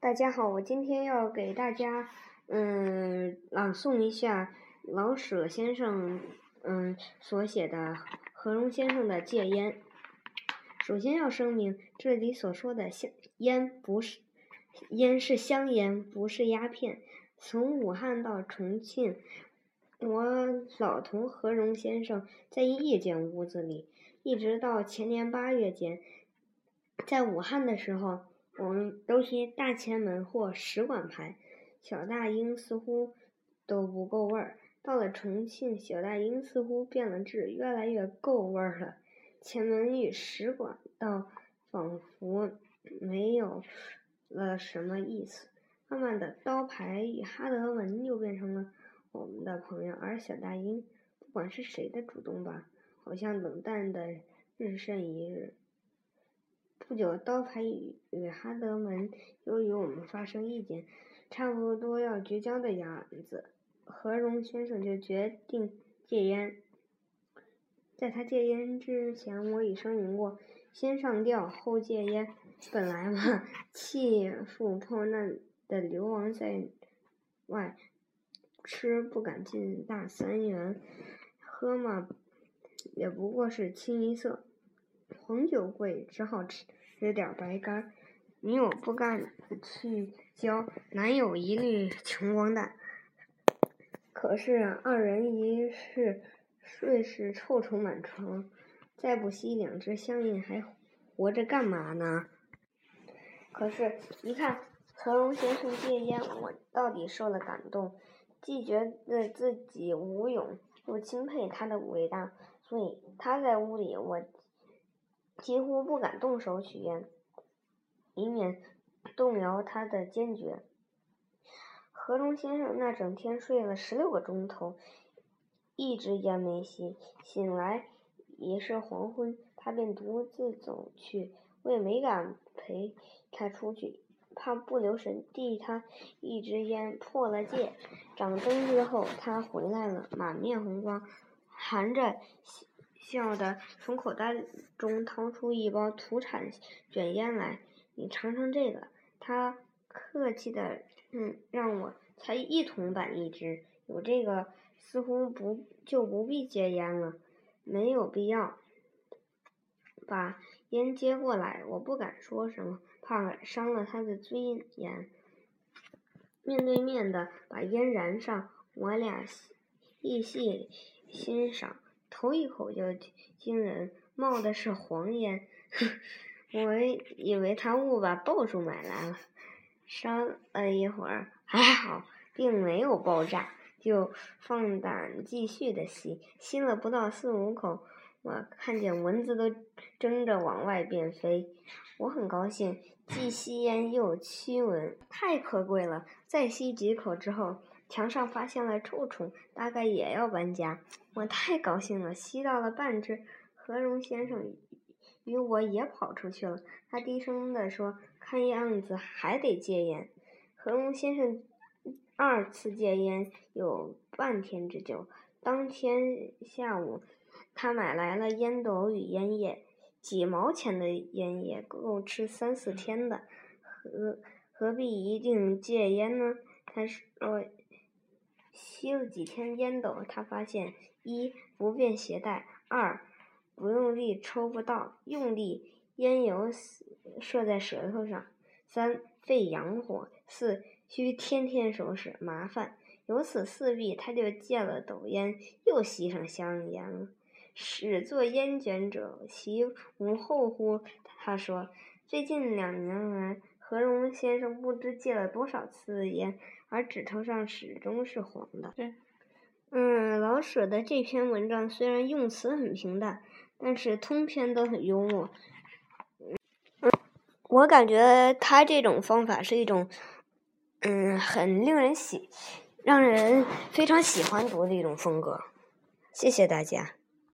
大家好，我今天要给大家嗯朗诵一下老舍先生嗯所写的何荣先生的戒烟。首先要声明，这里所说的香烟不是烟是香烟，不是鸦片。从武汉到重庆，我老同何荣先生在一间屋子里，一直到前年八月间，在武汉的时候。我们都贴大前门或使馆牌，小大鹰似乎都不够味儿。到了重庆，小大鹰似乎变了质，越来越够味儿了。前门与使馆倒仿佛没有了什么意思。慢慢的，刀牌与哈德文又变成了我们的朋友，而小大鹰，不管是谁的主动吧，好像冷淡的日甚一日。不久，刀牌与哈德门又与我们发生意见，差不多要绝交的样子。何荣先生就决定戒烟。在他戒烟之前，我已声明过，先上吊后戒烟。本来嘛，弃妇破难的流亡在外，吃不敢进大三元，喝嘛，也不过是清一色。红酒贵，只好吃。吃点白干，女友不干去交，男友一律穷光蛋。可是二人一室睡时臭虫满床，再不吸两支香烟还活着干嘛呢？可是，一看何荣先生戒烟，我到底受了感动，既觉得自己无勇，又钦佩他的伟大，所以他在屋里，我。几乎不敢动手取烟，以免动摇他的坚决。何中先生那整天睡了十六个钟头，一支烟没吸，醒来已是黄昏，他便独自走去。我也没敢陪他出去，怕不留神递他一支烟破了戒。掌灯之后，他回来了，满面红光，含着。笑的从口袋中掏出一包土产卷烟来，你尝尝这个。他客气的，嗯，让我才一铜板一支，有这个似乎不就不必戒烟了，没有必要。把烟接过来，我不敢说什么，怕伤了他的尊严。面对面的把烟燃上，我俩细细欣赏。头一口就惊人，冒的是黄烟，我以为他误把爆竹买来了。烧了一会儿，还好，并没有爆炸，就放胆继续的吸。吸了不到四五口，我看见蚊子都争着往外边飞。我很高兴，既吸烟又驱蚊，太可贵了。再吸几口之后。墙上发现了臭虫，大概也要搬家。我太高兴了，吸到了半支。何荣先生与我也跑出去了。他低声地说：“看样子还得戒烟。”何荣先生二次戒烟有半天之久。当天下午，他买来了烟斗与烟叶，几毛钱的烟叶够吃三四天的。何何必一定戒烟呢？他说。吸了几天烟斗，他发现一不便携带，二不用力抽不到，用力烟油射在舌头上，三肺阳火，四需天天收拾，麻烦。由此四弊，他就戒了斗烟，又吸上香烟了。始作烟卷者，其无后乎？他说，最近两年来。何荣先生不知戒了多少次烟，而指头上始终是黄的。嗯，老舍的这篇文章虽然用词很平淡，但是通篇都很幽默。嗯，我感觉他这种方法是一种，嗯，很令人喜，让人非常喜欢读的一种风格。谢谢大家。